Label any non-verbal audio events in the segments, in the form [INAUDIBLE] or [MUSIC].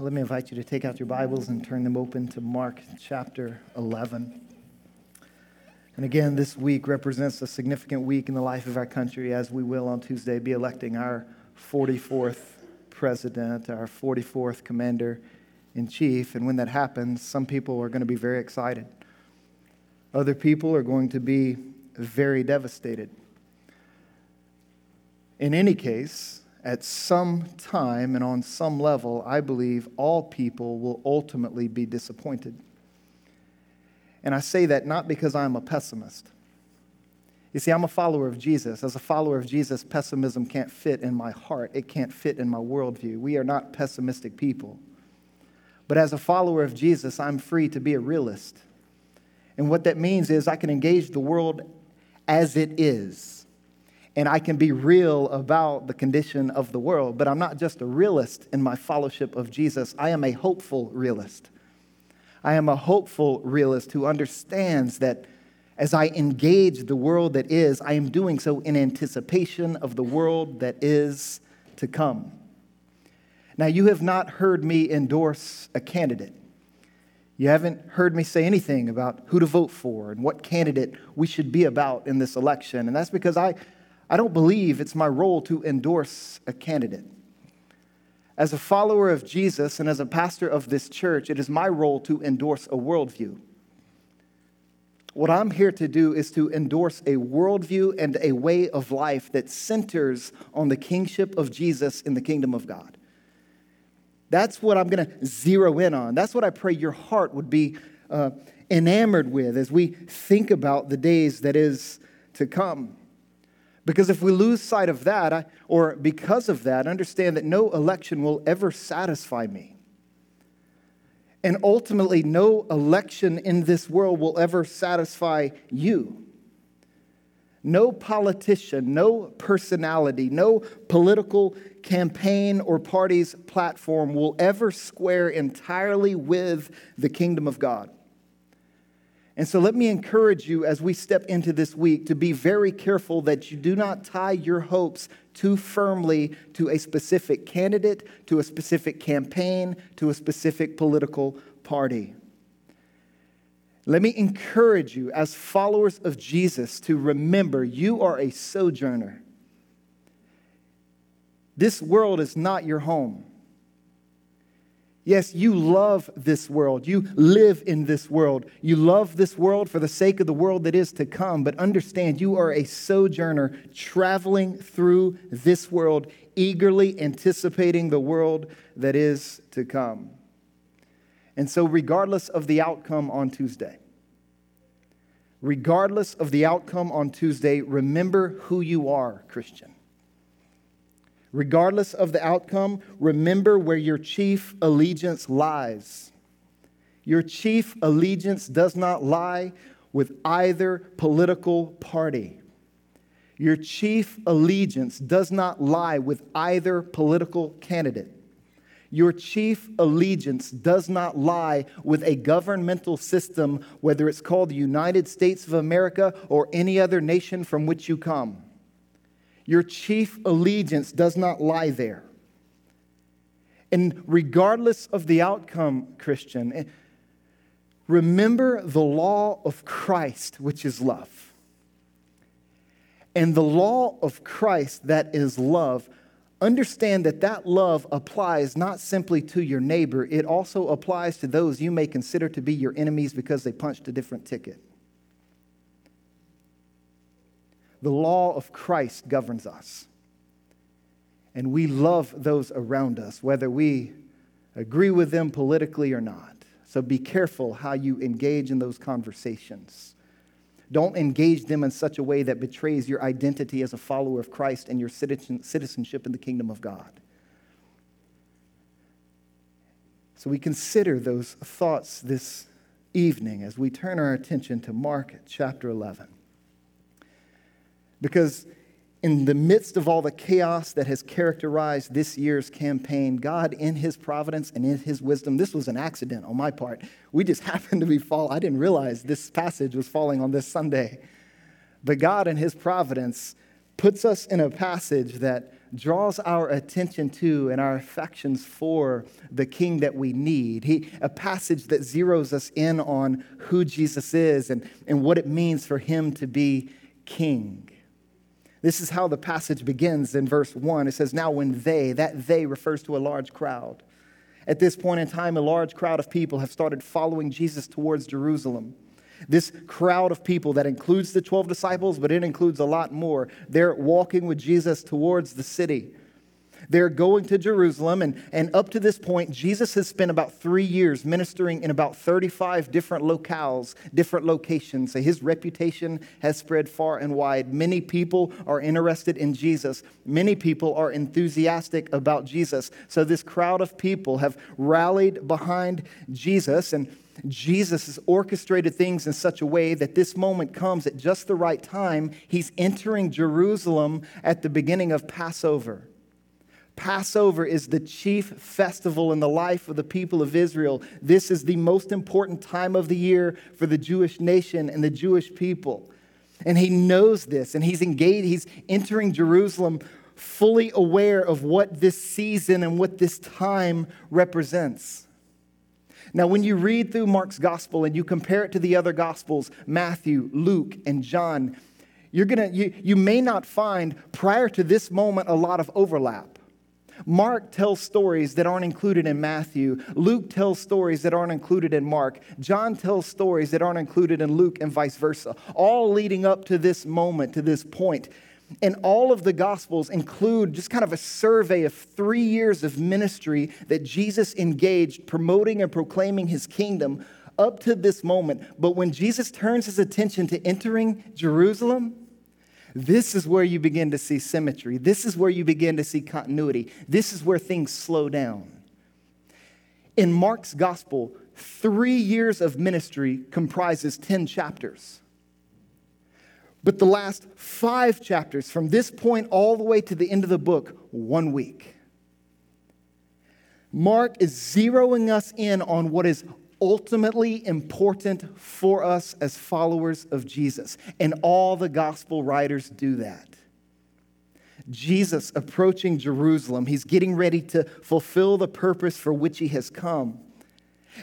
Let me invite you to take out your Bibles and turn them open to Mark chapter 11. And again, this week represents a significant week in the life of our country as we will on Tuesday be electing our 44th president, our 44th commander in chief. And when that happens, some people are going to be very excited. Other people are going to be very devastated. In any case, at some time and on some level, I believe all people will ultimately be disappointed. And I say that not because I'm a pessimist. You see, I'm a follower of Jesus. As a follower of Jesus, pessimism can't fit in my heart, it can't fit in my worldview. We are not pessimistic people. But as a follower of Jesus, I'm free to be a realist. And what that means is I can engage the world as it is and I can be real about the condition of the world. But I'm not just a realist in my fellowship of Jesus, I am a hopeful realist. I am a hopeful realist who understands that as I engage the world that is, I am doing so in anticipation of the world that is to come. Now, you have not heard me endorse a candidate. You haven't heard me say anything about who to vote for and what candidate we should be about in this election. And that's because I, I don't believe it's my role to endorse a candidate. As a follower of Jesus and as a pastor of this church, it is my role to endorse a worldview. What I'm here to do is to endorse a worldview and a way of life that centers on the kingship of Jesus in the kingdom of God. That's what I'm going to zero in on. That's what I pray your heart would be uh, enamored with as we think about the days that is to come. Because if we lose sight of that, or because of that, understand that no election will ever satisfy me. And ultimately, no election in this world will ever satisfy you. No politician, no personality, no political campaign or party's platform will ever square entirely with the kingdom of God. And so let me encourage you as we step into this week to be very careful that you do not tie your hopes too firmly to a specific candidate, to a specific campaign, to a specific political party. Let me encourage you as followers of Jesus to remember you are a sojourner. This world is not your home. Yes, you love this world. You live in this world. You love this world for the sake of the world that is to come. But understand, you are a sojourner traveling through this world, eagerly anticipating the world that is to come. And so, regardless of the outcome on Tuesday, regardless of the outcome on Tuesday, remember who you are, Christian. Regardless of the outcome, remember where your chief allegiance lies. Your chief allegiance does not lie with either political party. Your chief allegiance does not lie with either political candidate. Your chief allegiance does not lie with a governmental system, whether it's called the United States of America or any other nation from which you come. Your chief allegiance does not lie there. And regardless of the outcome, Christian, eh, remember the law of Christ, which is love. And the law of Christ, that is love, understand that that love applies not simply to your neighbor, it also applies to those you may consider to be your enemies because they punched a different ticket. The law of Christ governs us. And we love those around us, whether we agree with them politically or not. So be careful how you engage in those conversations. Don't engage them in such a way that betrays your identity as a follower of Christ and your citizenship in the kingdom of God. So we consider those thoughts this evening as we turn our attention to Mark chapter 11. Because in the midst of all the chaos that has characterized this year's campaign, God, in His providence and in His wisdom, this was an accident on my part. We just [LAUGHS] happened to be fall. I didn't realize this passage was falling on this Sunday. But God, in His providence, puts us in a passage that draws our attention to and our affections for the king that we need. He, a passage that zeroes us in on who Jesus is and, and what it means for him to be king. This is how the passage begins in verse 1. It says, Now when they, that they refers to a large crowd. At this point in time, a large crowd of people have started following Jesus towards Jerusalem. This crowd of people that includes the 12 disciples, but it includes a lot more. They're walking with Jesus towards the city. They're going to Jerusalem, and, and up to this point, Jesus has spent about three years ministering in about 35 different locales, different locations. So his reputation has spread far and wide. Many people are interested in Jesus, many people are enthusiastic about Jesus. So this crowd of people have rallied behind Jesus, and Jesus has orchestrated things in such a way that this moment comes at just the right time. He's entering Jerusalem at the beginning of Passover. Passover is the chief festival in the life of the people of Israel. This is the most important time of the year for the Jewish nation and the Jewish people. And he knows this, and he's engaged, he's entering Jerusalem fully aware of what this season and what this time represents. Now, when you read through Mark's gospel and you compare it to the other gospels, Matthew, Luke, and John, you're gonna, you, you may not find prior to this moment a lot of overlap. Mark tells stories that aren't included in Matthew. Luke tells stories that aren't included in Mark. John tells stories that aren't included in Luke, and vice versa, all leading up to this moment, to this point. And all of the Gospels include just kind of a survey of three years of ministry that Jesus engaged promoting and proclaiming his kingdom up to this moment. But when Jesus turns his attention to entering Jerusalem, this is where you begin to see symmetry. This is where you begin to see continuity. This is where things slow down. In Mark's gospel, three years of ministry comprises 10 chapters. But the last five chapters, from this point all the way to the end of the book, one week. Mark is zeroing us in on what is ultimately important for us as followers of Jesus. And all the gospel writers do that. Jesus approaching Jerusalem, he's getting ready to fulfill the purpose for which he has come.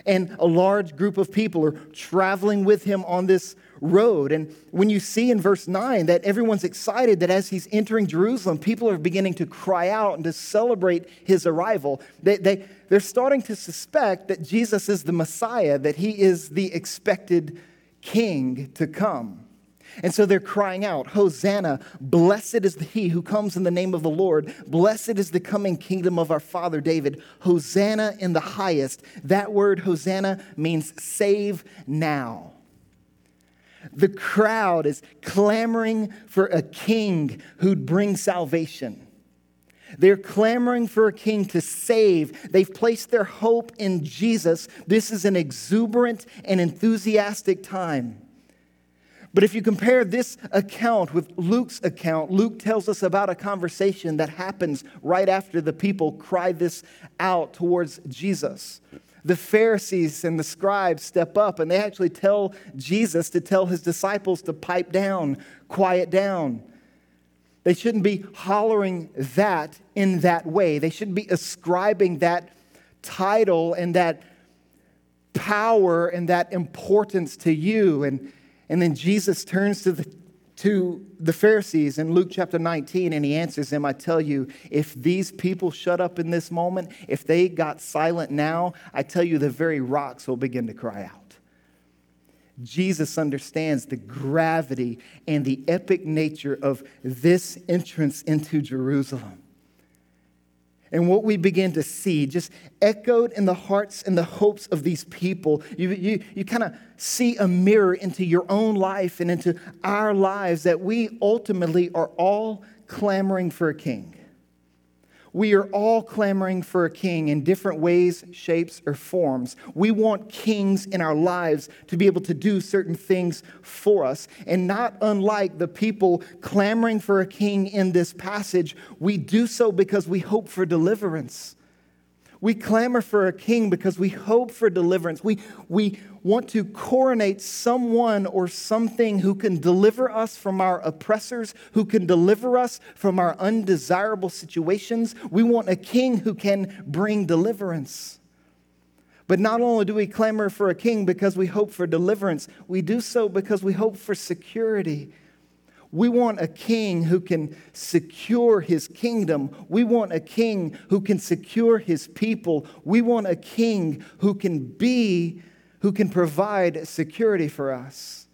And a large group of people are traveling with him on this road. And when you see in verse 9 that everyone's excited that as he's entering Jerusalem, people are beginning to cry out and to celebrate his arrival, they, they, they're starting to suspect that Jesus is the Messiah, that he is the expected king to come. And so they're crying out, Hosanna, blessed is he who comes in the name of the Lord. Blessed is the coming kingdom of our father David. Hosanna in the highest. That word, Hosanna, means save now. The crowd is clamoring for a king who'd bring salvation. They're clamoring for a king to save. They've placed their hope in Jesus. This is an exuberant and enthusiastic time. But if you compare this account with Luke's account, Luke tells us about a conversation that happens right after the people cry this out towards Jesus. The Pharisees and the scribes step up and they actually tell Jesus to tell his disciples to pipe down, quiet down. They shouldn't be hollering that in that way. They shouldn't be ascribing that title and that power and that importance to you. And and then Jesus turns to the, to the Pharisees in Luke chapter 19 and he answers them I tell you, if these people shut up in this moment, if they got silent now, I tell you, the very rocks will begin to cry out. Jesus understands the gravity and the epic nature of this entrance into Jerusalem and what we begin to see just echoed in the hearts and the hopes of these people. You, you, you kind of see a mirror into your own life and into our lives that we ultimately are all clamoring for a king. We are all clamoring for a king in different ways, shapes, or forms. We want kings in our lives to be able to do certain things for us. And not unlike the people clamoring for a king in this passage, we do so because we hope for deliverance. We clamor for a king because we hope for deliverance. We, we want to coronate someone or something who can deliver us from our oppressors, who can deliver us from our undesirable situations. We want a king who can bring deliverance. But not only do we clamor for a king because we hope for deliverance, we do so because we hope for security. We want a king who can secure his kingdom. We want a king who can secure his people. We want a king who can be, who can provide security for us.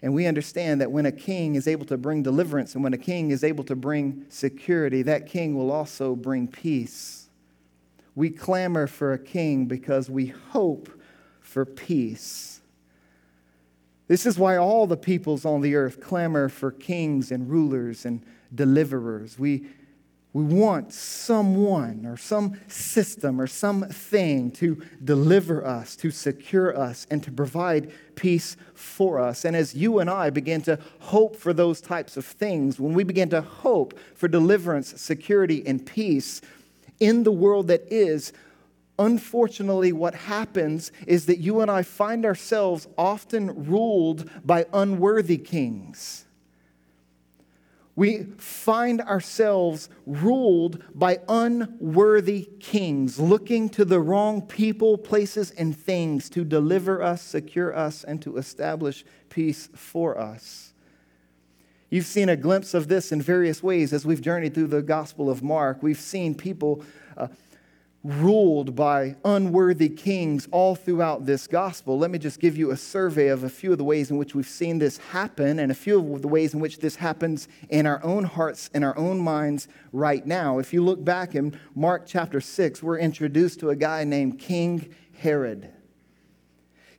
And we understand that when a king is able to bring deliverance and when a king is able to bring security, that king will also bring peace. We clamor for a king because we hope for peace. This is why all the peoples on the earth clamor for kings and rulers and deliverers. We, we want someone or some system or something to deliver us, to secure us, and to provide peace for us. And as you and I begin to hope for those types of things, when we begin to hope for deliverance, security, and peace in the world that is, Unfortunately, what happens is that you and I find ourselves often ruled by unworthy kings. We find ourselves ruled by unworthy kings, looking to the wrong people, places, and things to deliver us, secure us, and to establish peace for us. You've seen a glimpse of this in various ways as we've journeyed through the Gospel of Mark. We've seen people. Uh, ruled by unworthy kings all throughout this gospel. Let me just give you a survey of a few of the ways in which we've seen this happen and a few of the ways in which this happens in our own hearts and our own minds right now. If you look back in Mark chapter 6, we're introduced to a guy named King Herod.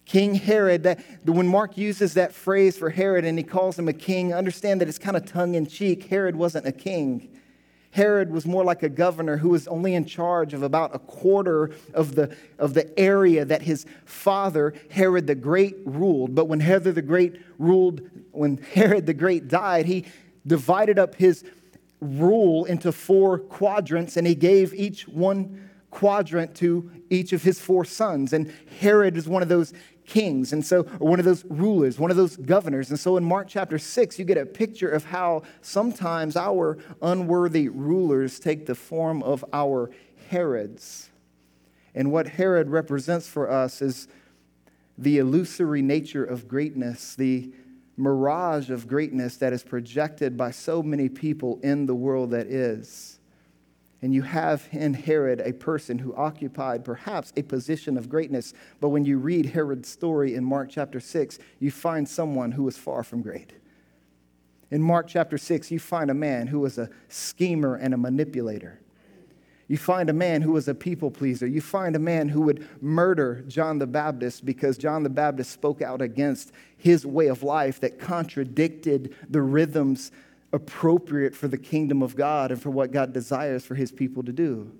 King Herod, that when Mark uses that phrase for Herod and he calls him a king, understand that it's kind of tongue in cheek. Herod wasn't a king. Herod was more like a governor who was only in charge of about a quarter of the, of the area that his father, Herod the Great, ruled. But when Herod the Great ruled, when Herod the Great died, he divided up his rule into four quadrants and he gave each one quadrant to each of his four sons. And Herod is one of those kings, and so, one of those rulers, one of those governors. And so in Mark chapter 6, you get a picture of how sometimes our unworthy rulers take the form of our Herods. And what Herod represents for us is the illusory nature of greatness, the mirage of greatness that is projected by so many people in the world that is. And you have in Herod a person who occupied perhaps a position of greatness. But when you read Herod's story in Mark chapter 6, you find someone who was far from great. In Mark chapter 6, you find a man who was a schemer and a manipulator. You find a man who was a people pleaser. You find a man who would murder John the Baptist because John the Baptist spoke out against his way of life that contradicted the rhythms appropriate for the kingdom of God and for what God desires for his people to do.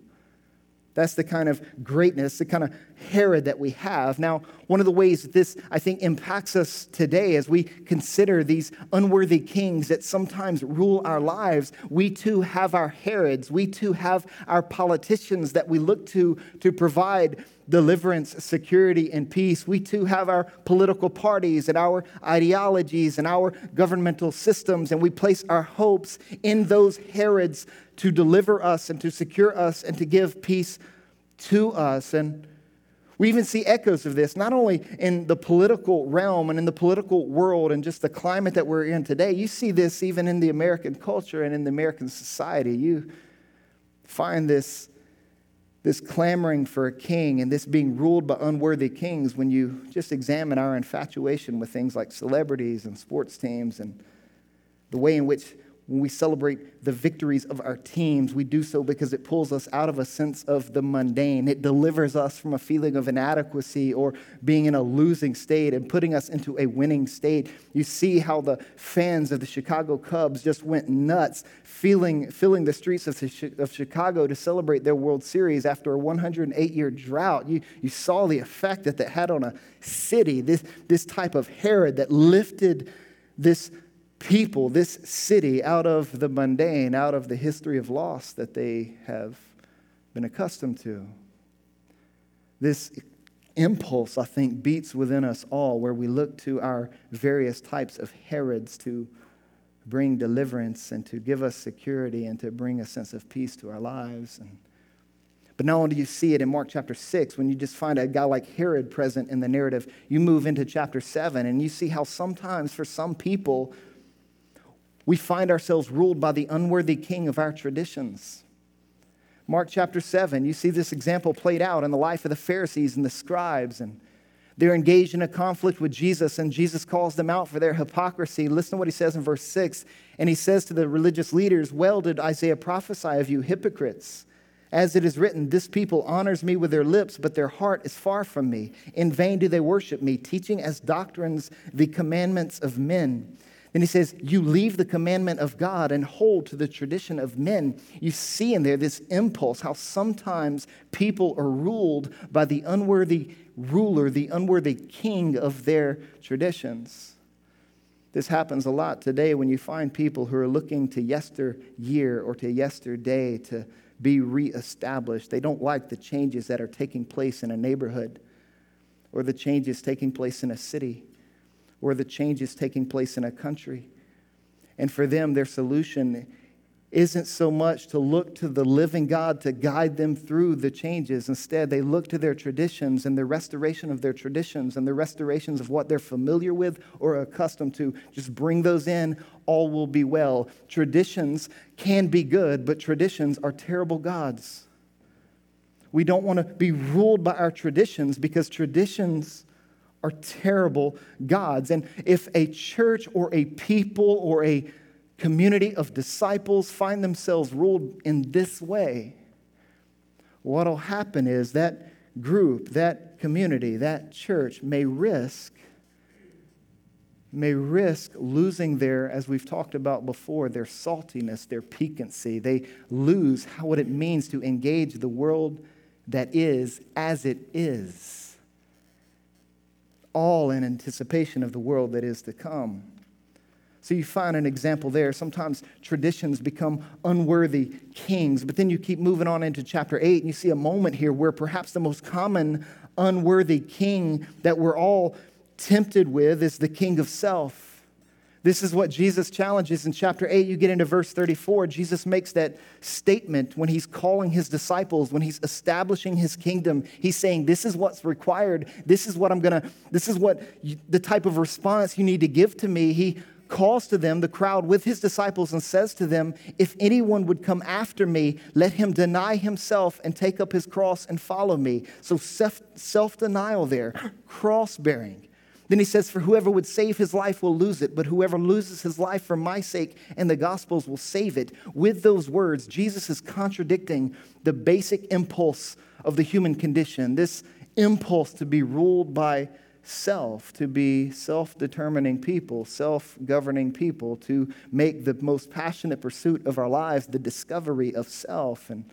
That's the kind of greatness, the kind of Herod that we have. Now, one of the ways that this, I think, impacts us today as we consider these unworthy kings that sometimes rule our lives, we too have our Herods. We too have our politicians that we look to to provide deliverance, security, and peace. We too have our political parties and our ideologies and our governmental systems, and we place our hopes in those Herods to deliver us and to secure us and to give peace to us. And we even see echoes of this, not only in the political realm and in the political world and just the climate that we're in today. You see this even in the American culture and in the American society. You find this this clamoring for a king and this being ruled by unworthy kings when you just examine our infatuation with things like celebrities and sports teams and the way in which when we celebrate the victories of our teams, we do so because it pulls us out of a sense of the mundane. It delivers us from a feeling of inadequacy or being in a losing state and putting us into a winning state. You see how the fans of the Chicago Cubs just went nuts, feeling, filling the streets of, of Chicago to celebrate their World Series after a 108 year drought. You, you saw the effect that that had on a city, this, this type of Herod that lifted this people, this city, out of the mundane, out of the history of loss that they have been accustomed to. This impulse, I think, beats within us all where we look to our various types of Herods to bring deliverance and to give us security and to bring a sense of peace to our lives. And, but not only do you see it in Mark chapter 6, when you just find a guy like Herod present in the narrative, you move into chapter 7 and you see how sometimes for some people, we find ourselves ruled by the unworthy king of our traditions. Mark chapter 7, you see this example played out in the life of the Pharisees and the scribes. And they're engaged in a conflict with Jesus, and Jesus calls them out for their hypocrisy. Listen to what he says in verse 6. And he says to the religious leaders, Well did Isaiah prophesy of you, hypocrites. As it is written, This people honors me with their lips, but their heart is far from me. In vain do they worship me, teaching as doctrines the commandments of men. Then he says, You leave the commandment of God and hold to the tradition of men. You see in there this impulse, how sometimes people are ruled by the unworthy ruler, the unworthy king of their traditions. This happens a lot today when you find people who are looking to yesteryear or to yesterday to be reestablished. They don't like the changes that are taking place in a neighborhood or the changes taking place in a city or the changes taking place in a country. And for them, their solution isn't so much to look to the living God to guide them through the changes. Instead, they look to their traditions and the restoration of their traditions and the restorations of what they're familiar with or accustomed to. Just bring those in, all will be well. Traditions can be good, but traditions are terrible gods. We don't want to be ruled by our traditions because traditions are terrible gods. And if a church or a people or a community of disciples find themselves ruled in this way, what will happen is that group, that community, that church may risk may risk losing their, as we've talked about before, their saltiness, their piquancy. They lose how, what it means to engage the world that is as it is all in anticipation of the world that is to come. So you find an example there. Sometimes traditions become unworthy kings, but then you keep moving on into chapter 8 and you see a moment here where perhaps the most common unworthy king that we're all tempted with is the king of self. This is what Jesus challenges in chapter 8. You get into verse 34. Jesus makes that statement when he's calling his disciples, when he's establishing his kingdom. He's saying, This is what's required. This is what I'm going to, this is what you, the type of response you need to give to me. He calls to them, the crowd, with his disciples and says to them, If anyone would come after me, let him deny himself and take up his cross and follow me. So self denial there, cross bearing. Then he says, For whoever would save his life will lose it, but whoever loses his life for my sake and the gospel's will save it. With those words, Jesus is contradicting the basic impulse of the human condition this impulse to be ruled by self, to be self determining people, self governing people, to make the most passionate pursuit of our lives the discovery of self. And,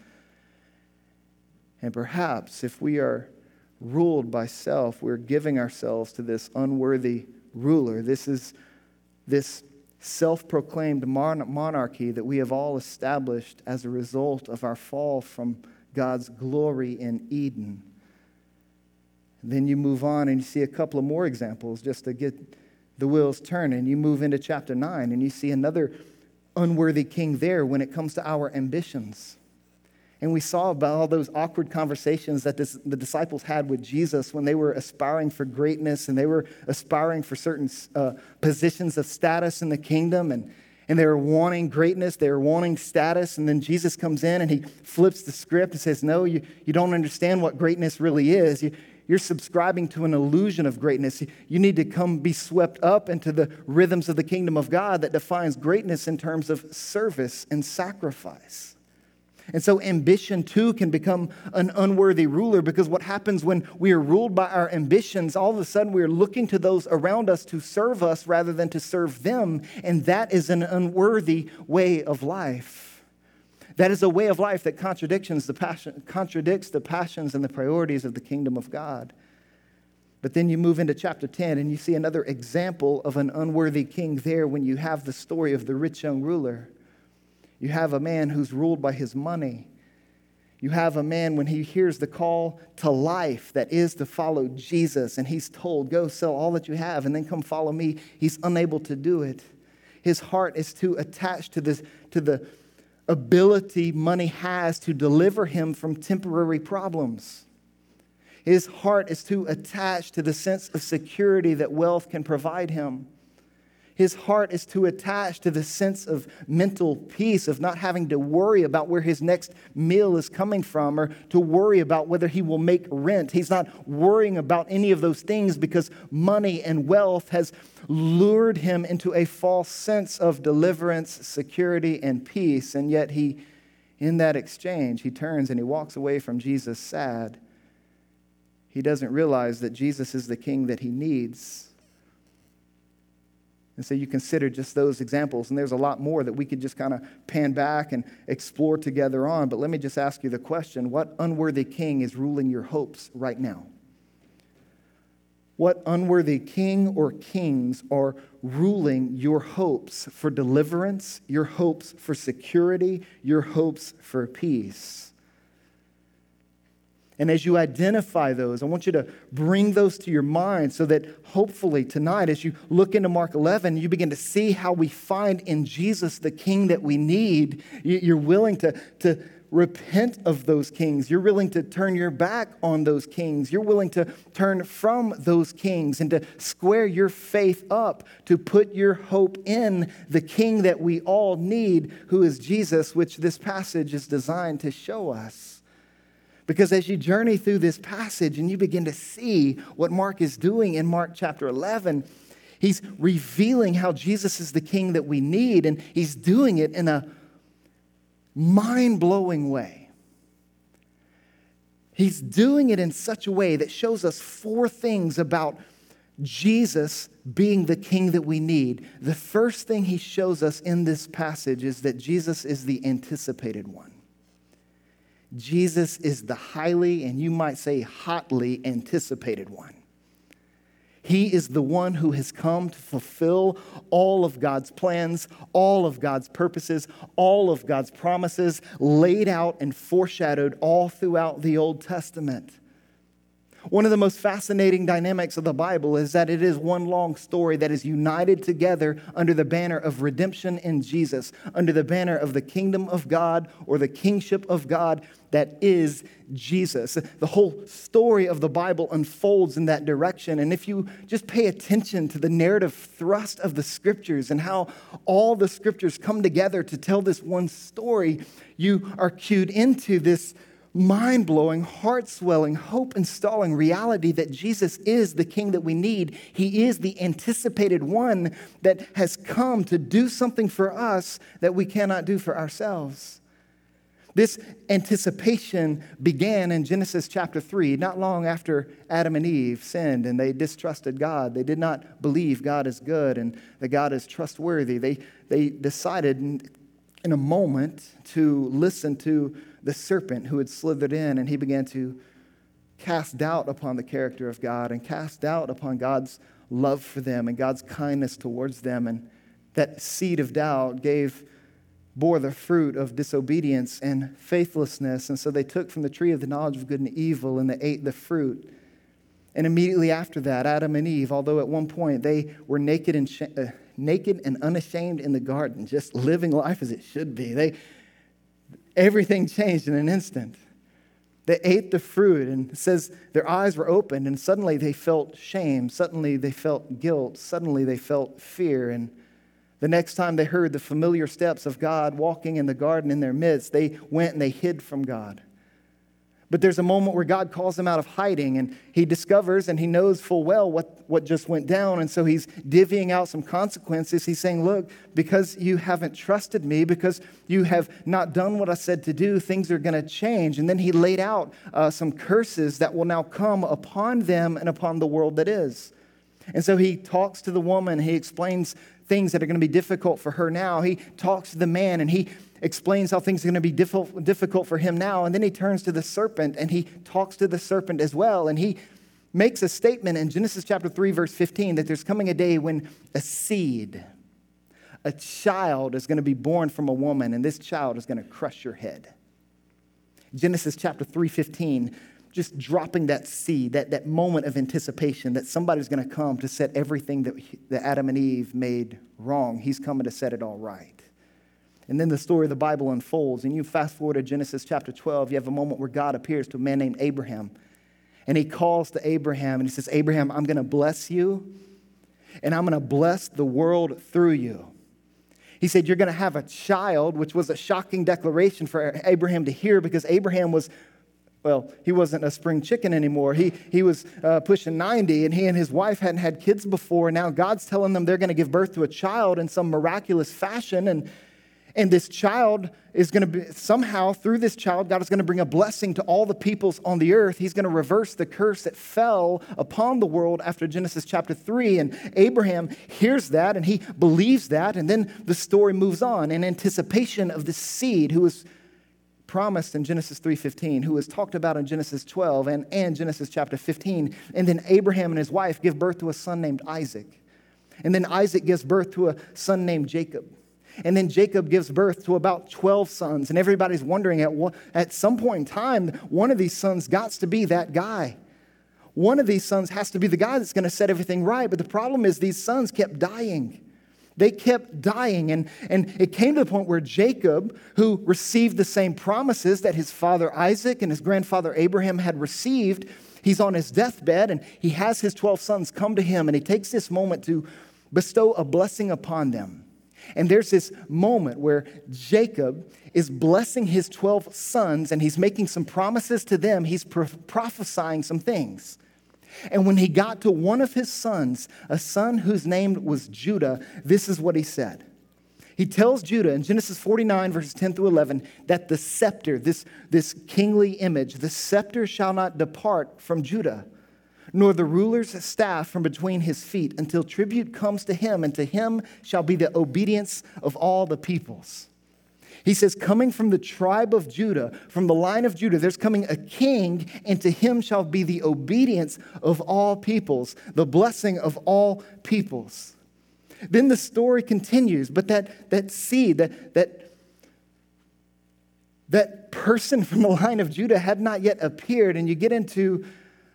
and perhaps if we are ruled by self, we're giving ourselves to this unworthy ruler. This is this self proclaimed monarchy that we have all established as a result of our fall from God's glory in Eden. then you move on and you see a couple of more examples just to get the wheels turning. You move into chapter 9 and you see another unworthy king there when it comes to our ambitions. And we saw about all those awkward conversations that this, the disciples had with Jesus when they were aspiring for greatness and they were aspiring for certain uh, positions of status in the kingdom. And, and they were wanting greatness, they were wanting status. And then Jesus comes in and he flips the script and says, No, you, you don't understand what greatness really is. You, you're subscribing to an illusion of greatness. You need to come be swept up into the rhythms of the kingdom of God that defines greatness in terms of service and sacrifice. And so ambition too can become an unworthy ruler because what happens when we are ruled by our ambitions, all of a sudden we are looking to those around us to serve us rather than to serve them. And that is an unworthy way of life. That is a way of life that contradicts the, passion, contradicts the passions and the priorities of the kingdom of God. But then you move into chapter 10 and you see another example of an unworthy king there when you have the story of the rich young ruler. You have a man who's ruled by his money. You have a man when he hears the call to life that is to follow Jesus, and he's told, Go sell all that you have and then come follow me. He's unable to do it. His heart is too attached to, this, to the ability money has to deliver him from temporary problems. His heart is too attached to the sense of security that wealth can provide him. His heart is too attached to the sense of mental peace, of not having to worry about where his next meal is coming from or to worry about whether he will make rent. He's not worrying about any of those things because money and wealth has lured him into a false sense of deliverance, security, and peace. And yet, he, in that exchange, he turns and he walks away from Jesus sad. He doesn't realize that Jesus is the king that he needs and so you consider just those examples, and there's a lot more that we could just kind of pan back and explore together on. But let me just ask you the question what unworthy king is ruling your hopes right now? What unworthy king or kings are ruling your hopes for deliverance, your hopes for security, your hopes for peace? And as you identify those, I want you to bring those to your mind so that hopefully tonight, as you look into Mark 11, you begin to see how we find in Jesus the king that we need. You're willing to, to repent of those kings. You're willing to turn your back on those kings. You're willing to turn from those kings and to square your faith up, to put your hope in the king that we all need, who is Jesus, which this passage is designed to show us. Because as you journey through this passage and you begin to see what Mark is doing in Mark chapter 11, he's revealing how Jesus is the king that we need, and he's doing it in a mind blowing way. He's doing it in such a way that shows us four things about Jesus being the king that we need. The first thing he shows us in this passage is that Jesus is the anticipated one. Jesus is the highly, and you might say hotly anticipated one. He is the one who has come to fulfill all of God's plans, all of God's purposes, all of God's promises laid out and foreshadowed all throughout the Old Testament. One of the most fascinating dynamics of the Bible is that it is one long story that is united together under the banner of redemption in Jesus, under the banner of the kingdom of God or the kingship of God that is Jesus. The whole story of the Bible unfolds in that direction. And if you just pay attention to the narrative thrust of the scriptures and how all the scriptures come together to tell this one story, you are cued into this mind blowing, heart swelling, hope installing reality that Jesus is the King that we need. He is the anticipated one that has come to do something for us that we cannot do for ourselves. This anticipation began in Genesis chapter 3, not long after Adam and Eve sinned and they distrusted God. They did not believe God is good and that God is trustworthy. They, they decided in, in a moment to listen to the serpent who had slithered in, and he began to cast doubt upon the character of God and cast doubt upon God's love for them and God's kindness towards them. And that seed of doubt gave bore the fruit of disobedience and faithlessness. And so they took from the tree of the knowledge of good and evil and they ate the fruit. And immediately after that, Adam and Eve, although at one point they were naked and, sh- uh, naked and unashamed in the garden, just living life as it should be, they, everything changed in an instant. They ate the fruit, and it says their eyes were opened, and suddenly they felt shame. Suddenly they felt guilt. Suddenly they felt fear. And the next time they heard the familiar steps of God walking in the garden in their midst, they went and they hid from God. But there's a moment where God calls him out of hiding and he discovers and he knows full well what, what just went down. And so he's divvying out some consequences. He's saying, Look, because you haven't trusted me, because you have not done what I said to do, things are going to change. And then he laid out uh, some curses that will now come upon them and upon the world that is. And so he talks to the woman, he explains things that are going to be difficult for her now. He talks to the man and he explains how things are going to be difficult for him now. And then he turns to the serpent and he talks to the serpent as well. And he makes a statement in Genesis chapter 3, verse 15, that there's coming a day when a seed, a child, is going to be born from a woman, and this child is going to crush your head. Genesis chapter 3:15, just dropping that seed, that, that moment of anticipation that somebody's going to come to set everything that, that Adam and Eve made wrong. He's coming to set it all right. And then the story of the Bible unfolds. And you fast forward to Genesis chapter 12, you have a moment where God appears to a man named Abraham. And he calls to Abraham and he says, Abraham, I'm going to bless you and I'm going to bless the world through you. He said, You're going to have a child, which was a shocking declaration for Abraham to hear because Abraham was, well, he wasn't a spring chicken anymore. He, he was uh, pushing 90, and he and his wife hadn't had kids before. Now God's telling them they're going to give birth to a child in some miraculous fashion. And and this child is going to be, somehow, through this child, God is going to bring a blessing to all the peoples on the earth. He's going to reverse the curse that fell upon the world after Genesis chapter 3. And Abraham hears that and he believes that. And then the story moves on in anticipation of the seed who was promised in Genesis 3:15, who was talked about in Genesis 12 and, and Genesis chapter 15. And then Abraham and his wife give birth to a son named Isaac. And then Isaac gives birth to a son named Jacob. And then Jacob gives birth to about 12 sons. And everybody's wondering at, what, at some point in time, one of these sons got to be that guy. One of these sons has to be the guy that's going to set everything right. But the problem is, these sons kept dying. They kept dying. And, and it came to the point where Jacob, who received the same promises that his father Isaac and his grandfather Abraham had received, he's on his deathbed and he has his 12 sons come to him and he takes this moment to bestow a blessing upon them. And there's this moment where Jacob is blessing his 12 sons and he's making some promises to them. He's prophesying some things. And when he got to one of his sons, a son whose name was Judah, this is what he said. He tells Judah in Genesis 49, verses 10 through 11, that the scepter, this, this kingly image, the scepter shall not depart from Judah nor the ruler's staff from between his feet, until tribute comes to him, and to him shall be the obedience of all the peoples. He says, coming from the tribe of Judah, from the line of Judah, there's coming a king, and to him shall be the obedience of all peoples, the blessing of all peoples. Then the story continues, but that, that seed, that, that, that person from the line of Judah had not yet appeared, and you get into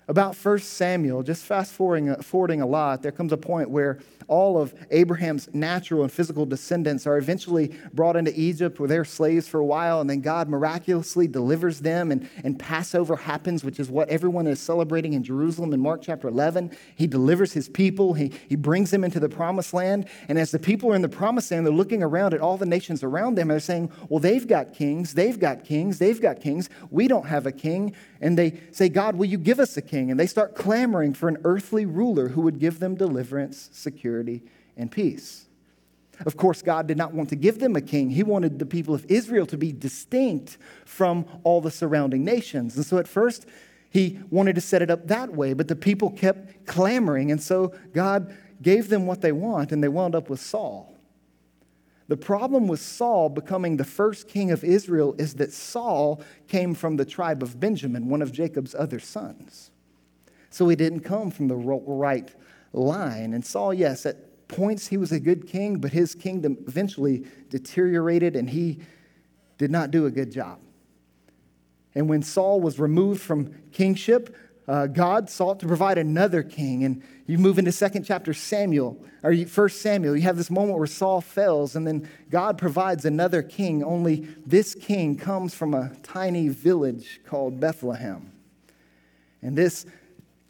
about 1 Samuel, just fast forwarding, forwarding a lot, there comes a point where all of Abraham's natural and physical descendants are eventually brought into Egypt where they're slaves for a while, and then God miraculously delivers them, and, and Passover happens, which is what everyone is celebrating in Jerusalem in Mark chapter 11. He delivers his people, he, he brings them into the promised land, and as the people are in the promised land, they're looking around at all the nations around them, and they're saying, Well, they've got kings, they've got kings, they've got kings. We don't have a king. And they say, God, will you give us a king? And they start clamoring for an earthly ruler who would give them deliverance, security, and peace. Of course, God did not want to give them a king. He wanted the people of Israel to be distinct from all the surrounding nations. And so at first, he wanted to set it up that way, but the people kept clamoring. And so God gave them what they want, and they wound up with Saul. The problem with Saul becoming the first king of Israel is that Saul came from the tribe of Benjamin, one of Jacob's other sons. So he didn't come from the right line. And Saul, yes, at points he was a good king, but his kingdom eventually deteriorated and he did not do a good job. And when Saul was removed from kingship, uh, God sought to provide another king. And you move into second chapter Samuel, or first Samuel, you have this moment where Saul fails, and then God provides another king, only this king comes from a tiny village called Bethlehem. And this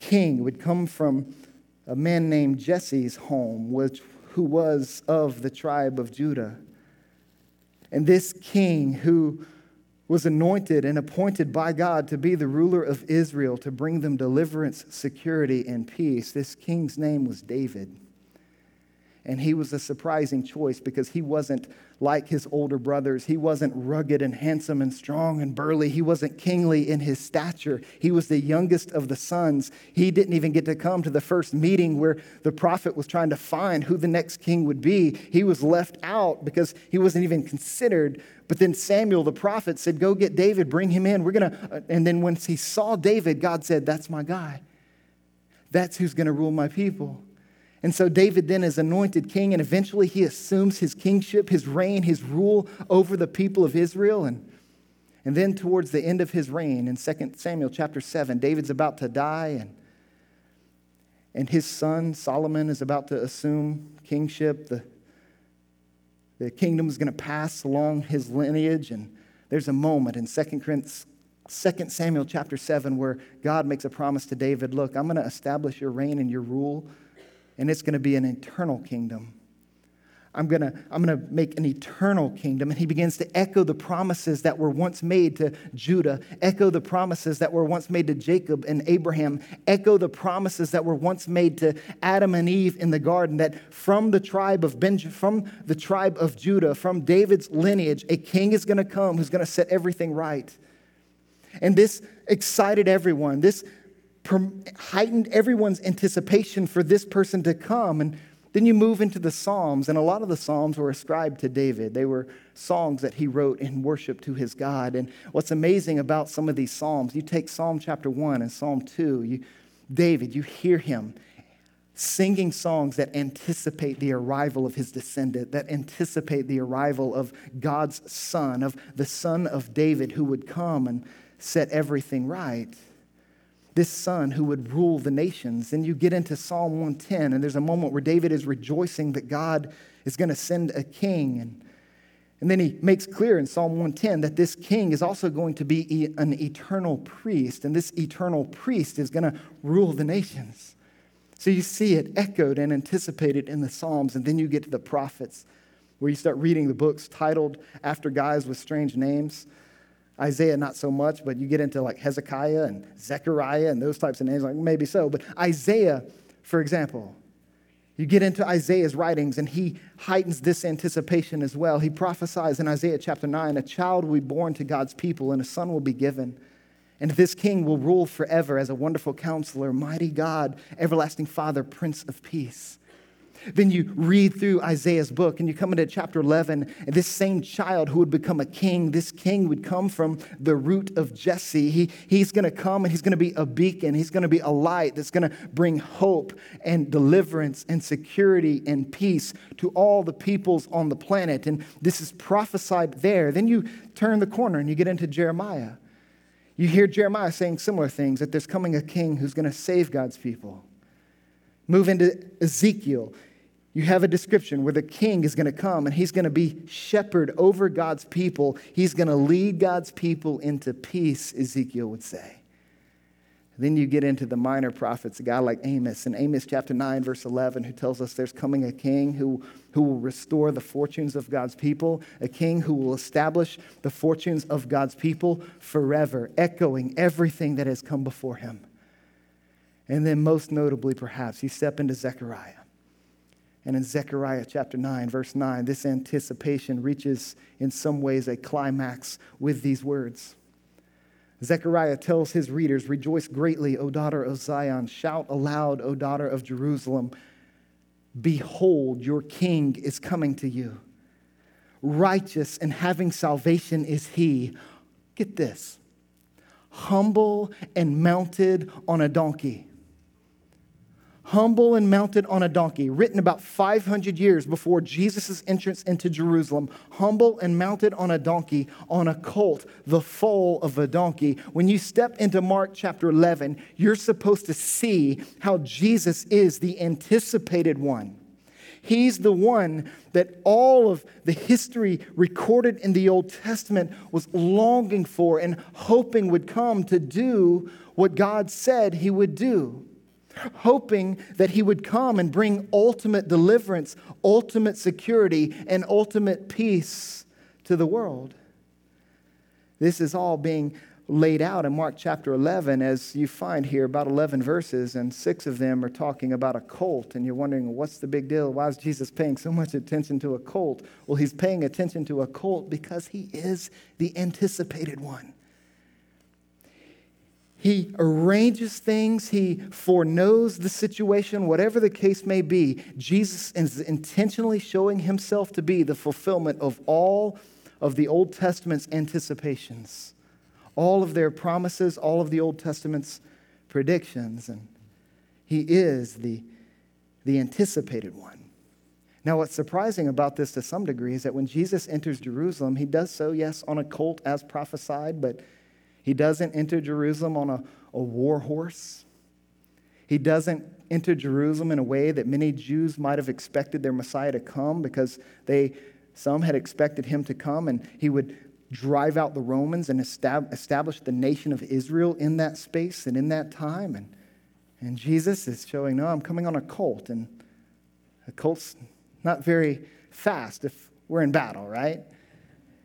king would come from a man named Jesse's home, which, who was of the tribe of Judah. And this king who was anointed and appointed by God to be the ruler of Israel, to bring them deliverance, security, and peace. This king's name was David. And he was a surprising choice because he wasn't like his older brothers. He wasn't rugged and handsome and strong and burly. He wasn't kingly in his stature. He was the youngest of the sons. He didn't even get to come to the first meeting where the prophet was trying to find who the next king would be. He was left out because he wasn't even considered. But then Samuel the prophet said, Go get David, bring him in. We're going to. And then once he saw David, God said, That's my guy. That's who's going to rule my people. And so David then is anointed king, and eventually he assumes his kingship, his reign, his rule over the people of Israel. And And then towards the end of his reign in 2 Samuel chapter 7, David's about to die and and his son Solomon is about to assume kingship. The, the kingdom is going to pass along his lineage. And there's a moment in 2 Samuel chapter 7 where God makes a promise to David look, I'm going to establish your reign and your rule, and it's going to be an eternal kingdom. I'm going to I'm going to make an eternal kingdom. And he begins to echo the promises that were once made to Judah, echo the promises that were once made to Jacob and Abraham, echo the promises that were once made to Adam and Eve in the garden that from the tribe of Benjamin, from the tribe of Judah, from David's lineage, a king is going to come who's going to set everything right. And this excited everyone. This heightened everyone's anticipation for this person to come. And then you move into the Psalms, and a lot of the Psalms were ascribed to David. They were songs that he wrote in worship to his God. And what's amazing about some of these Psalms, you take Psalm chapter 1 and Psalm 2, you, David, you hear him singing songs that anticipate the arrival of his descendant, that anticipate the arrival of God's son, of the son of David who would come and set everything right this son who would rule the nations. Then you get into Psalm 110, and there's a moment where David is rejoicing that God is going to send a king. And, and then he makes clear in Psalm 110 that this king is also going to be an eternal priest, and this eternal priest is going to rule the nations. So you see it echoed and anticipated in the Psalms, and then you get to the prophets, where you start reading the books titled after guys with strange names. Isaiah, not so much, but you get into like Hezekiah and Zechariah and those types of names, like maybe so. But Isaiah, for example, you get into Isaiah's writings, and he heightens this anticipation as well. He prophesies in Isaiah chapter 9 a child will be born to God's people, and a son will be given. And this king will rule forever as a wonderful counselor, mighty God, everlasting Father, Prince of Peace. Then you read through Isaiah's book and you come into chapter 11, and this same child who would become a king, this king would come from the root of Jesse. He, he's going to come and he's going to be a beacon. He's going to be a light that's going to bring hope and deliverance and security and peace to all the peoples on the planet. And this is prophesied there. Then you turn the corner and you get into Jeremiah. You hear Jeremiah saying similar things that there's coming a king who's going to save God's people. Move into Ezekiel you have a description where the king is going to come and he's going to be shepherd over God's people. He's going to lead God's people into peace, Ezekiel would say. Then you get into the minor prophets, a guy like Amos, in Amos chapter 9, verse 11, who tells us there's coming a king who, who will restore the fortunes of God's people, a king who will establish the fortunes of God's people forever, echoing everything that has come before him. And then, most notably, perhaps, you step into Zechariah. And in Zechariah chapter 9, verse 9, this anticipation reaches in some ways a climax with these words. Zechariah tells his readers, Rejoice greatly, O daughter of Zion. Shout aloud, O daughter of Jerusalem. Behold, your king is coming to you. Righteous and having salvation is he. Get this humble and mounted on a donkey humble and mounted on a donkey, written about 500 years before Jesus' entrance into Jerusalem, humble and mounted on a donkey, on a colt, the foal of a donkey. When you step into Mark chapter 11, you're supposed to see how Jesus is the anticipated one. He's the one that all of the history recorded in the Old Testament was longing for and hoping would come to do what God said he would do hoping that he would come and bring ultimate deliverance, ultimate security, and ultimate peace to the world. This is all being laid out in Mark chapter 11, as you find here about 11 verses, and six of them are talking about a colt. And you're wondering, what's the big deal? Why is Jesus paying so much attention to a colt? Well, he's paying attention to a colt because he is the anticipated one. He arranges things, he foreknows the situation, whatever the case may be. Jesus is intentionally showing himself to be the fulfillment of all of the Old Testament's anticipations, all of their promises, all of the Old Testament's predictions. And he is the, the anticipated one. Now, what's surprising about this to some degree is that when Jesus enters Jerusalem, he does so, yes, on a colt as prophesied, but he doesn't enter Jerusalem on a, a war horse. He doesn't enter Jerusalem in a way that many Jews might have expected their Messiah to come because they, some had expected him to come and he would drive out the Romans and establish the nation of Israel in that space and in that time. And, and Jesus is showing, no, I'm coming on a colt. And a colt's not very fast if we're in battle, right?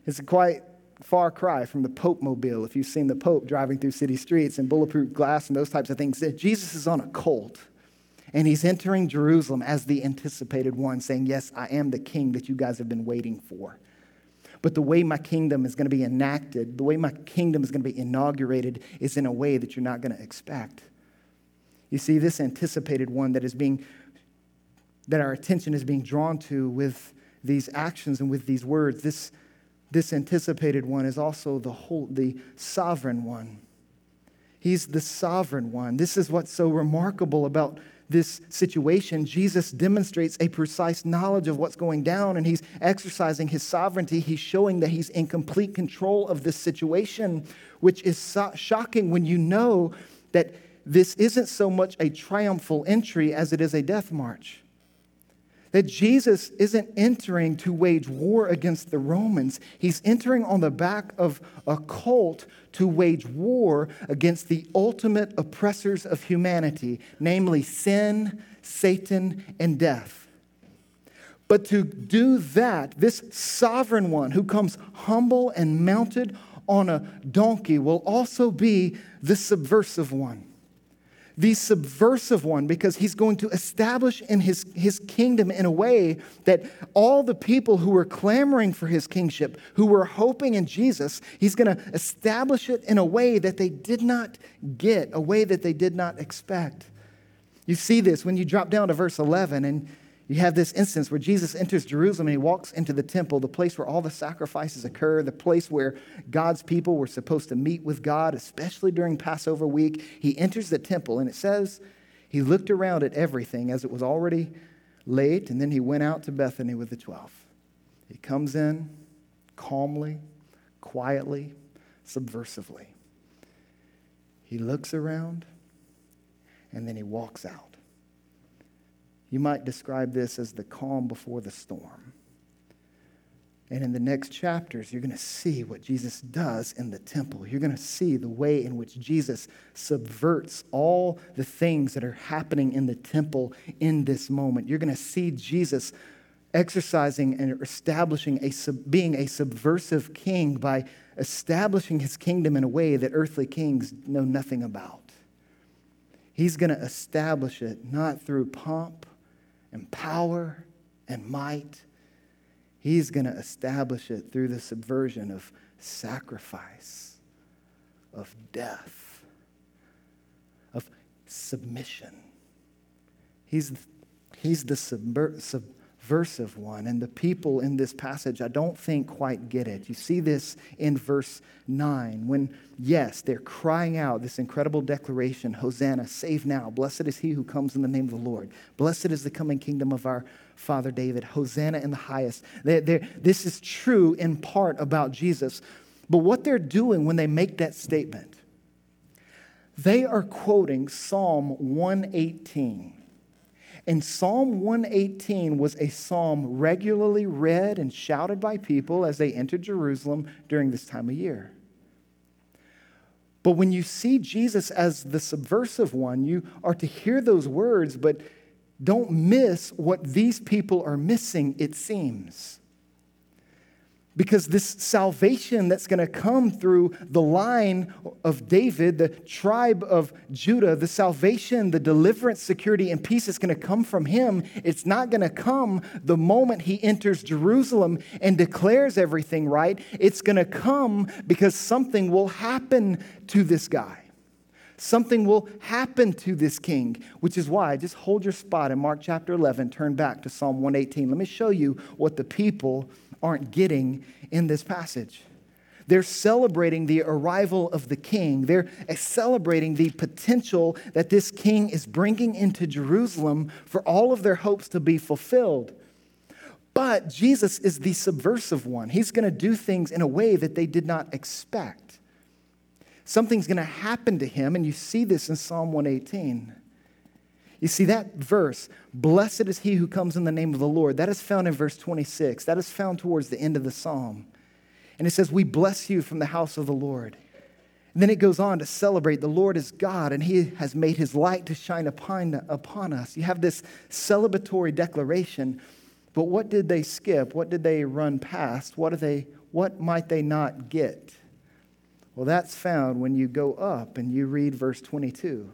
It's quite far cry from the Pope mobile, if you've seen the Pope driving through city streets and bulletproof glass and those types of things. Jesus is on a colt. And he's entering Jerusalem as the anticipated one, saying, Yes, I am the king that you guys have been waiting for. But the way my kingdom is going to be enacted, the way my kingdom is going to be inaugurated, is in a way that you're not going to expect. You see, this anticipated one that is being, that our attention is being drawn to with these actions and with these words, this, this anticipated one is also the whole, the sovereign one. He's the sovereign one. This is what's so remarkable about this situation, Jesus demonstrates a precise knowledge of what's going down and he's exercising his sovereignty. He's showing that he's in complete control of this situation, which is so shocking when you know that this isn't so much a triumphal entry as it is a death march that Jesus isn't entering to wage war against the Romans. He's entering on the back of a colt to wage war against the ultimate oppressors of humanity, namely sin, Satan, and death. But to do that, this sovereign one who comes humble and mounted on a donkey will also be the subversive one the subversive one because he's going to establish in his, his kingdom in a way that all the people who were clamoring for his kingship, who were hoping in Jesus, he's going to establish it in a way that they did not get, a way that they did not expect. You see this when you drop down to verse 11 and you have this instance where Jesus enters Jerusalem and he walks into the temple, the place where all the sacrifices occur, the place where God's people were supposed to meet with God, especially during Passover week. He enters the temple and it says he looked around at everything as it was already late, and then he went out to Bethany with the 12. He comes in calmly, quietly, subversively. He looks around and then he walks out. You might describe this as the calm before the storm. And in the next chapters, you're going to see what Jesus does in the temple. You're going to see the way in which Jesus subverts all the things that are happening in the temple in this moment. You're going to see Jesus exercising and establishing a being a subversive king by establishing his kingdom in a way that earthly kings know nothing about. He's going to establish it not through pomp and power and might. He's going to establish it through the subversion of sacrifice, of death, of submission. He's, he's the subver- sub- subversive one. And the people in this passage, I don't think quite get it. You see this in verse 9 when, yes, they're crying out this incredible declaration Hosanna, save now. Blessed is he who comes in the name of the Lord. Blessed is the coming kingdom of our Father David. Hosanna in the highest. They're, they're, this is true in part about Jesus. But what they're doing when they make that statement, they are quoting Psalm 118. And Psalm 118 was a psalm regularly read and shouted by people as they entered Jerusalem during this time of year. But when you see Jesus as the subversive one, you are to hear those words, but don't miss what these people are missing, it seems. Because this salvation that's going to come through the line of David, the tribe of Judah, the salvation, the deliverance, security, and peace is going to come from him. It's not going to come the moment he enters Jerusalem and declares everything right. It's going to come because something will happen to this guy. Something will happen to this king, which is why just hold your spot in Mark chapter 11, turn back to Psalm 118. Let me show you what the people aren't getting in this passage. They're celebrating the arrival of the king. They're celebrating the potential that this king is bringing into Jerusalem for all of their hopes to be fulfilled. But Jesus is the subversive one. He's going to do things in a way that they did not expect. Something's going to happen to him, and you see this in Psalm 118. You see that verse, blessed is he who comes in the name of the Lord, that is found in verse 26. That is found towards the end of the psalm. And it says, We bless you from the house of the Lord. And then it goes on to celebrate the Lord is God and he has made his light to shine upon, upon us. You have this celebratory declaration, but what did they skip? What did they run past? What, do they, what might they not get? Well, that's found when you go up and you read verse 22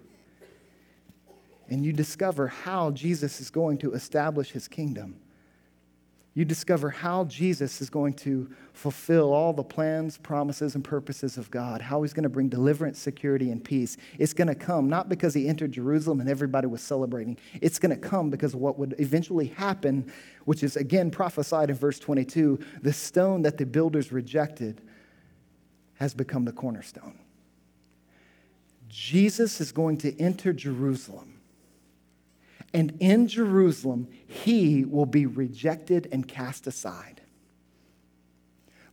and you discover how Jesus is going to establish his kingdom you discover how Jesus is going to fulfill all the plans, promises, and purposes of God, how he's going to bring deliverance, security, and peace. It's going to come not because he entered Jerusalem and everybody was celebrating. It's going to come because of what would eventually happen, which is again prophesied in verse 22 the stone that the builders rejected has become the cornerstone. Jesus is going to enter Jerusalem and in Jerusalem, he will be rejected and cast aside.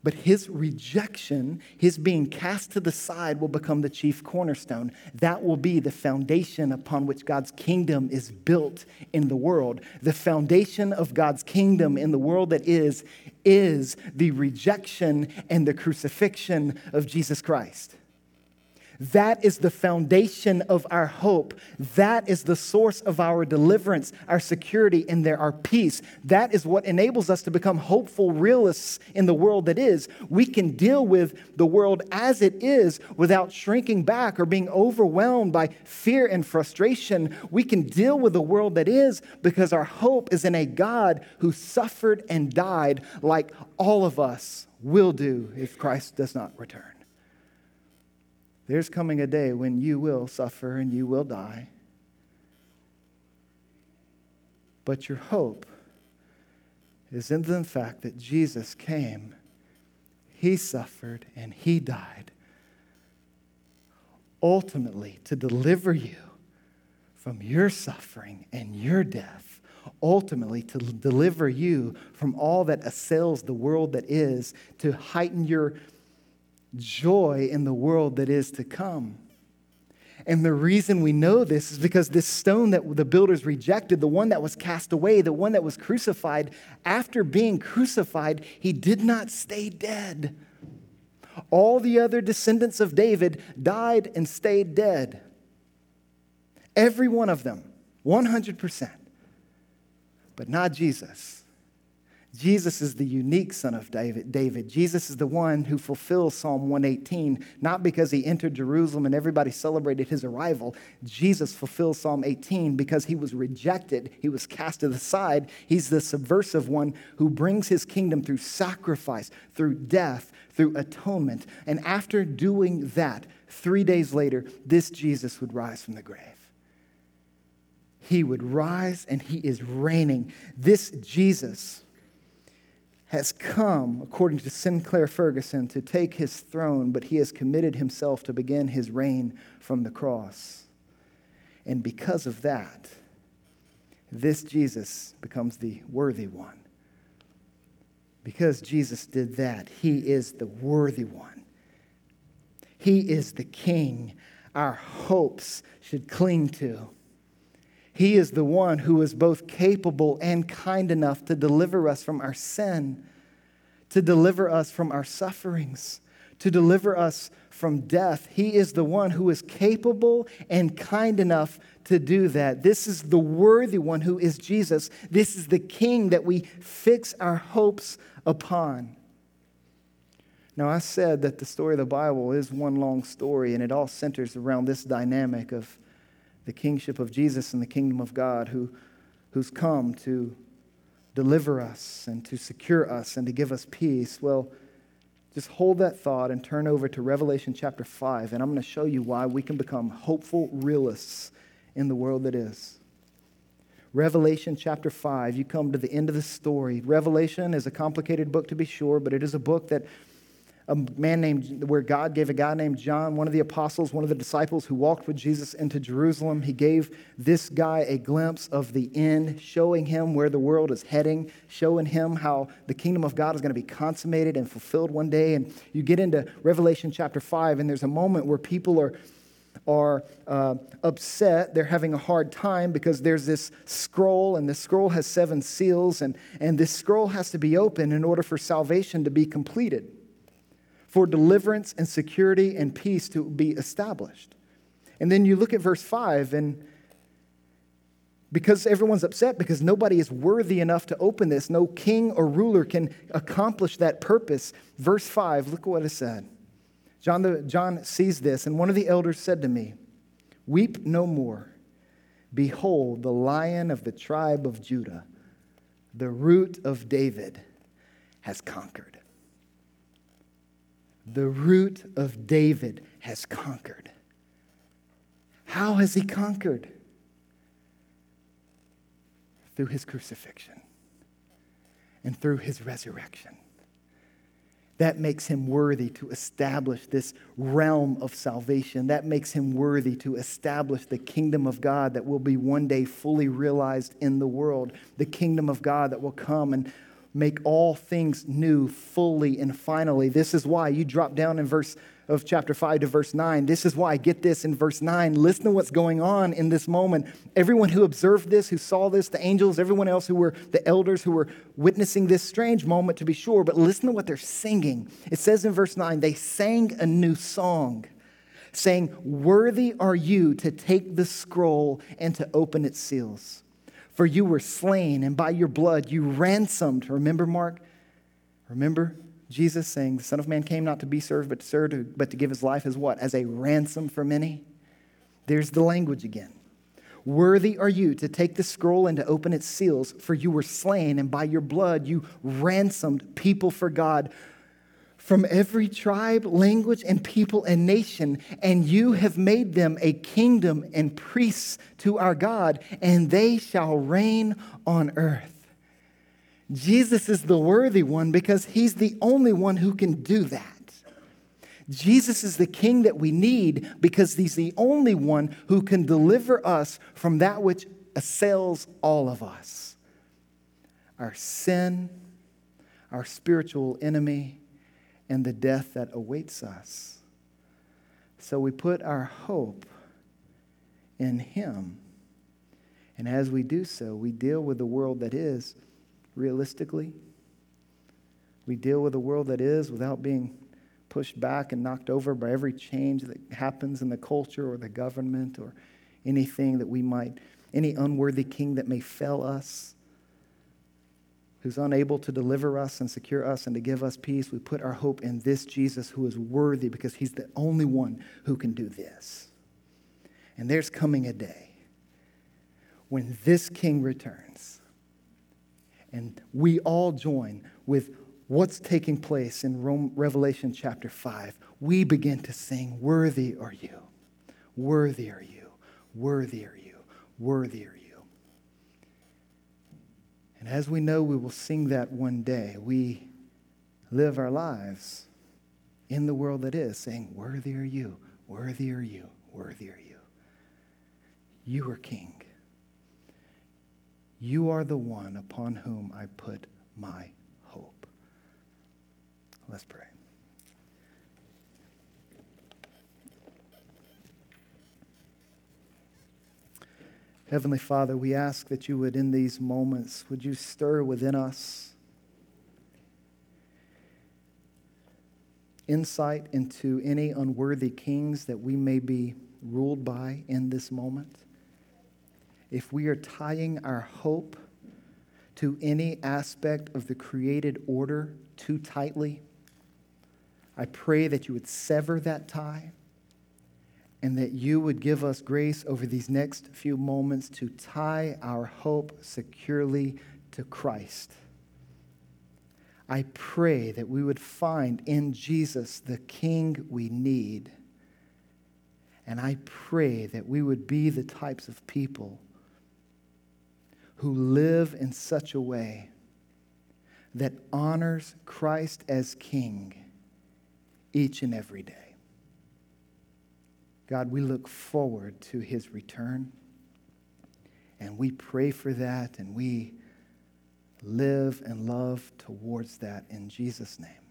But his rejection, his being cast to the side, will become the chief cornerstone. That will be the foundation upon which God's kingdom is built in the world. The foundation of God's kingdom in the world that is, is the rejection and the crucifixion of Jesus Christ. That is the foundation of our hope. That is the source of our deliverance, our security, and there our peace. That is what enables us to become hopeful realists in the world that is. We can deal with the world as it is without shrinking back or being overwhelmed by fear and frustration. We can deal with the world that is because our hope is in a God who suffered and died like all of us will do if Christ does not return. There's coming a day when you will suffer and you will die. But your hope is in the fact that Jesus came, He suffered, and He died ultimately to deliver you from your suffering and your death, ultimately to deliver you from all that assails the world that is, to heighten your joy in the world that is to come. And the reason we know this is because this stone that the builders rejected, the one that was cast away, the one that was crucified, after being crucified, he did not stay dead. All the other descendants of David died and stayed dead. Every one of them, 100%. But not Jesus. Jesus is the unique son of David. David. Jesus is the one who fulfills Psalm 118, not because he entered Jerusalem and everybody celebrated his arrival. Jesus fulfills Psalm 18 because he was rejected, he was cast to the side. He's the subversive one who brings his kingdom through sacrifice, through death, through atonement. And after doing that, three days later, this Jesus would rise from the grave he would rise and he is reigning. This Jesus has come, according to Sinclair Ferguson, to take his throne, but he has committed himself to begin his reign from the cross. And because of that, this Jesus becomes the worthy one. Because Jesus did that, he is the worthy one. He is the king our hopes should cling to. He is the one who is both capable and kind enough to deliver us from our sin, to deliver us from our sufferings, to deliver us from death. He is the one who is capable and kind enough to do that. This is the worthy one who is Jesus. This is the King that we fix our hopes upon. Now, I said that the story of the Bible is one long story, and it all centers around this dynamic of the kingship of Jesus and the kingdom of God, who, who's come to deliver us and to secure us and to give us peace. Well, just hold that thought and turn over to Revelation chapter 5, and I'm going to show you why we can become hopeful realists in the world that is. Revelation chapter 5, you come to the end of the story. Revelation is a complicated book to be sure, but it is a book that a man named, where God gave a guy named John, one of the apostles, one of the disciples who walked with Jesus into Jerusalem. He gave this guy a glimpse of the end, showing him where the world is heading, showing him how the kingdom of God is going to be consummated and fulfilled one day. And you get into Revelation chapter 5, and there's a moment where people are are uh, upset. They're having a hard time because there's this scroll, and the scroll has seven seals, and, and this scroll has to be open in order for salvation to be completed for deliverance and security and peace to be established. And then you look at verse 5, and because everyone's upset, because nobody is worthy enough to open this, no king or ruler can accomplish that purpose. Verse 5, look what it said. John, the, John sees this, and one of the elders said to me, Weep no more. Behold, the lion of the tribe of Judah, the root of David, has conquered the root of David has conquered. How has he conquered? Through his crucifixion and through his resurrection. That makes him worthy to establish this realm of salvation. That makes him worthy to establish the kingdom of God that will be one day fully realized in the world. The kingdom of God that will come and make all things new fully and finally. This is why you drop down in verse of chapter 5 to verse 9. This is why, I get this in verse 9. Listen to what's going on in this moment. Everyone who observed this, who saw this, the angels, everyone else who were the elders who were witnessing this strange moment to be sure, but listen to what they're singing. It says in verse 9, they sang a new song, saying, Worthy are you to take the scroll and to open its seals. For you were slain, and by your blood you ransomed. Remember, Mark? Remember Jesus saying, The Son of Man came not to be served, but to serve, but to give his life as what? As a ransom for many? There's the language again. Worthy are you to take the scroll and to open its seals, for you were slain, and by your blood you ransomed people for God from every tribe, language, and people and nation, and you have made them a kingdom and priests to our God, and they shall reign on earth. Jesus is the worthy one because he's the only one who can do that. Jesus is the king that we need because he's the only one who can deliver us from that which assails all of us our sin, our spiritual enemy and the death that awaits us. So we put our hope in Him. And as we do so, we deal with the world that is realistically. We deal with the world that is without being pushed back and knocked over by every change that happens in the culture or the government or anything that we might, any unworthy king that may fail us who's unable to deliver us and secure us and to give us peace, we put our hope in this Jesus who is worthy because he's the only one who can do this. And there's coming a day when this king returns and we all join with what's taking place in Rome, Revelation chapter 5. We begin to sing, Worthy are you, worthy are you, worthy are you, worthy are you. And as we know, we will sing that one day. We live our lives in the world that is, saying, Worthy are you, worthy are you, worthy are you. You are King. You are the one upon whom I put my hope. Let's pray. Heavenly Father, we ask that you would, in these moments, would you stir within us insight into any unworthy kings that we may be ruled by in this moment. If we are tying our hope to any aspect of the created order too tightly, I pray that you would sever that tie and that you would give us grace over these next few moments to tie our hope securely to Christ. I pray that we would find in Jesus the King we need. And I pray that we would be the types of people who live in such a way that honors Christ as King each and every day. God, we look forward to his return. And we pray for that and we live and love towards that in Jesus' name.